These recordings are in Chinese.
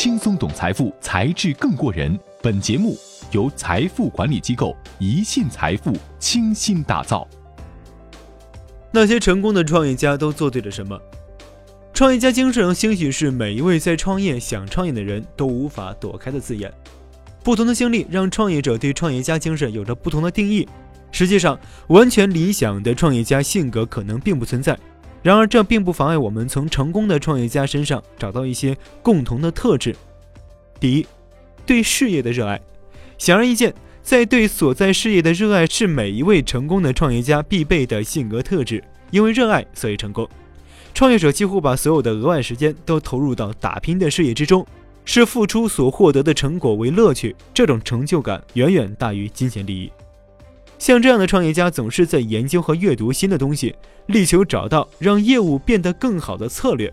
轻松懂财富，才智更过人。本节目由财富管理机构宜信财富倾心打造。那些成功的创业家都做对了什么？创业家精神兴许是每一位在创业、想创业的人都无法躲开的字眼。不同的经历让创业者对创业家精神有着不同的定义。实际上，完全理想的创业家性格可能并不存在。然而，这并不妨碍我们从成功的创业家身上找到一些共同的特质。第一，对事业的热爱。显而易见，在对所在事业的热爱是每一位成功的创业家必备的性格特质。因为热爱，所以成功。创业者几乎把所有的额外时间都投入到打拼的事业之中，视付出所获得的成果为乐趣，这种成就感远远大于金钱利益。像这样的创业家总是在研究和阅读新的东西，力求找到让业务变得更好的策略。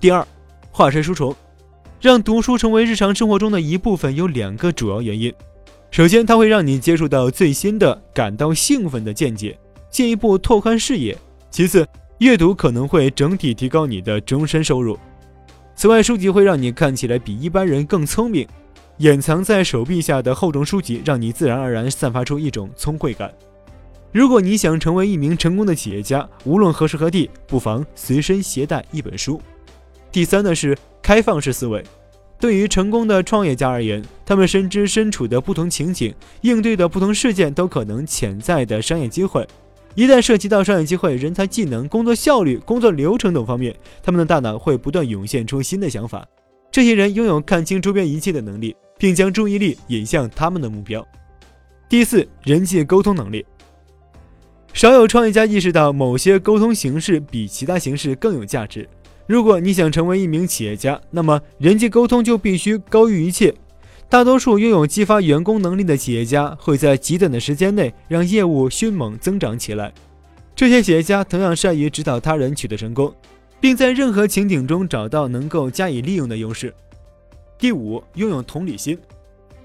第二，化身书虫，让读书成为日常生活中的一部分有两个主要原因：首先，它会让你接触到最新的、感到兴奋的见解，进一步拓宽视野；其次，阅读可能会整体提高你的终身收入。此外，书籍会让你看起来比一般人更聪明。掩藏在手臂下的厚重书籍，让你自然而然散发出一种聪慧感。如果你想成为一名成功的企业家，无论何时何地，不妨随身携带一本书。第三呢是开放式思维。对于成功的创业家而言，他们深知身处的不同情景、应对的不同事件都可能潜在的商业机会。一旦涉及到商业机会、人才技能、工作效率、工作流程等方面，他们的大脑会不断涌现出新的想法。这些人拥有看清周边一切的能力。并将注意力引向他们的目标。第四，人际沟通能力。少有创业家意识到某些沟通形式比其他形式更有价值。如果你想成为一名企业家，那么人际沟通就必须高于一切。大多数拥有激发员工能力的企业家会在极短的时间内让业务迅猛增长起来。这些企业家同样善于指导他人取得成功，并在任何情景中找到能够加以利用的优势。第五，拥有同理心。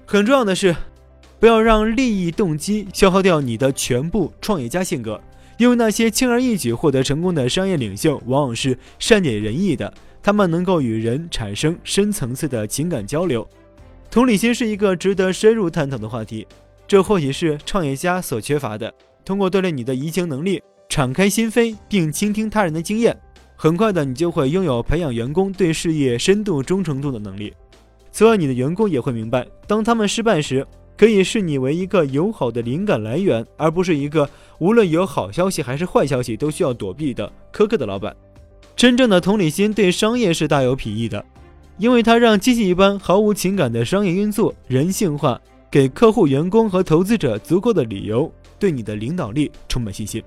很重要的是，不要让利益动机消耗掉你的全部创业家性格。因为那些轻而易举获得成功的商业领袖，往往是善解人意的。他们能够与人产生深层次的情感交流。同理心是一个值得深入探讨的话题。这或许是创业家所缺乏的。通过锻炼你的移情能力，敞开心扉，并倾听他人的经验，很快的，你就会拥有培养员工对事业深度忠诚度的能力。此外，你的员工也会明白，当他们失败时，可以视你为一个友好的灵感来源，而不是一个无论有好消息还是坏消息都需要躲避的苛刻的老板。真正的同理心对商业是大有裨益的，因为它让机器一般毫无情感的商业运作人性化，给客户、员工和投资者足够的理由对你的领导力充满信心。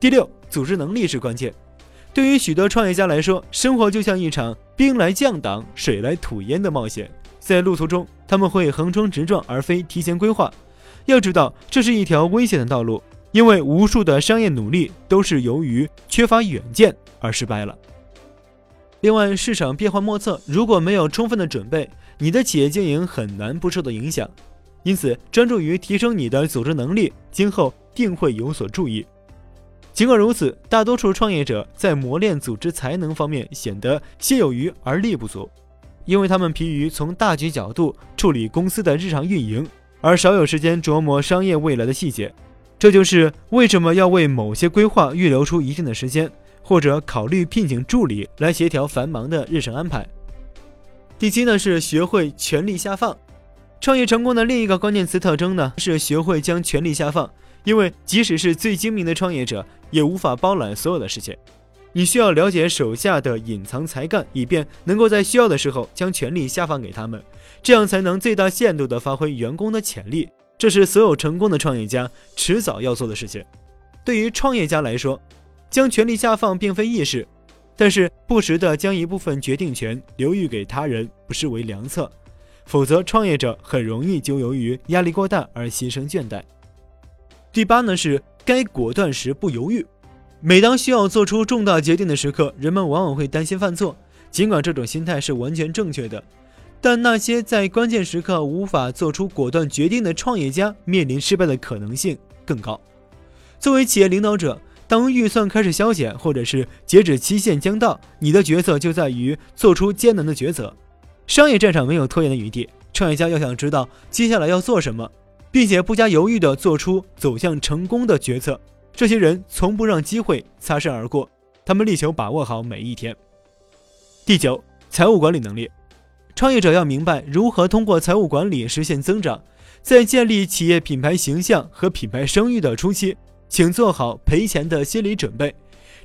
第六，组织能力是关键。对于许多创业家来说，生活就像一场兵来将挡、水来土掩的冒险。在路途中，他们会横冲直撞，而非提前规划。要知道，这是一条危险的道路，因为无数的商业努力都是由于缺乏远见而失败了。另外，市场变幻莫测，如果没有充分的准备，你的企业经营很难不受到影响。因此，专注于提升你的组织能力，今后定会有所注意。尽管如此，大多数创业者在磨练组织才能方面显得心有余而力不足，因为他们疲于从大局角度处理公司的日常运营，而少有时间琢磨商业未来的细节。这就是为什么要为某些规划预留出一定的时间，或者考虑聘请助理来协调繁忙的日程安排。第七呢，是学会权力下放。创业成功的另一个关键词特征呢，是学会将权力下放。因为即使是最精明的创业者，也无法包揽所有的事情。你需要了解手下的隐藏才干，以便能够在需要的时候将权力下放给他们，这样才能最大限度地发挥员工的潜力。这是所有成功的创业家迟早要做的事情。对于创业家来说，将权力下放并非易事，但是不时地将一部分决定权留予给他人，不失为良策。否则，创业者很容易就由于压力过大而心生倦怠。第八呢是该果断时不犹豫。每当需要做出重大决定的时刻，人们往往会担心犯错。尽管这种心态是完全正确的，但那些在关键时刻无法做出果断决定的创业家，面临失败的可能性更高。作为企业领导者，当预算开始消减，或者是截止期限将到，你的角色就在于做出艰难的抉择。商业战场没有拖延的余地，创业家要想知道接下来要做什么，并且不加犹豫地做出走向成功的决策。这些人从不让机会擦身而过，他们力求把握好每一天。第九，财务管理能力，创业者要明白如何通过财务管理实现增长。在建立企业品牌形象和品牌声誉的初期，请做好赔钱的心理准备。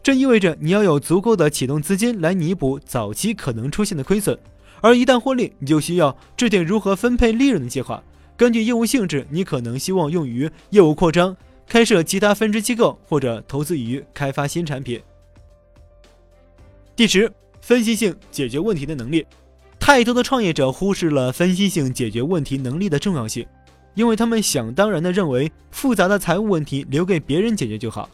这意味着你要有足够的启动资金来弥补早期可能出现的亏损，而一旦获利，你就需要制定如何分配利润的计划。根据业务性质，你可能希望用于业务扩张、开设其他分支机构或者投资于开发新产品。第十，分析性解决问题的能力。太多的创业者忽视了分析性解决问题能力的重要性。因为他们想当然地认为复杂的财务问题留给别人解决就好，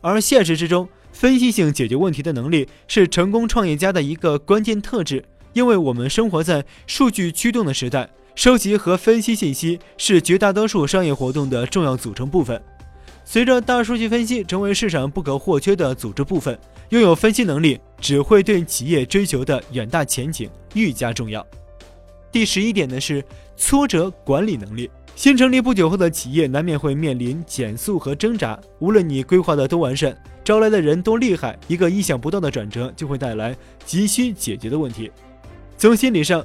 而现实之中，分析性解决问题的能力是成功创业家的一个关键特质。因为我们生活在数据驱动的时代，收集和分析信息是绝大多数商业活动的重要组成部分。随着大数据分析成为市场不可或缺的组织部分，拥有分析能力只会对企业追求的远大前景愈加重要。第十一点呢是挫折管理能力。新成立不久后的企业难免会面临减速和挣扎。无论你规划的多完善，招来的人多厉害，一个意想不到的转折就会带来急需解决的问题。从心理上，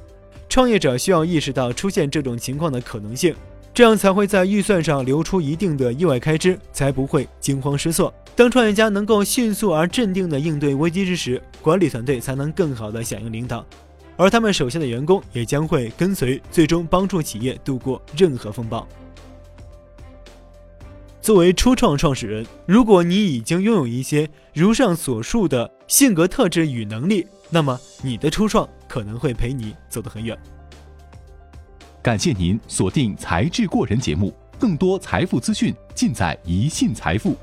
创业者需要意识到出现这种情况的可能性，这样才会在预算上留出一定的意外开支，才不会惊慌失措。当创业家能够迅速而镇定地应对危机之时，管理团队才能更好地响应领导。而他们手下的员工也将会跟随，最终帮助企业度过任何风暴。作为初创创始人，如果你已经拥有一些如上所述的性格特质与能力，那么你的初创可能会陪你走得很远。感谢您锁定《才智过人》节目，更多财富资讯尽在宜信财富。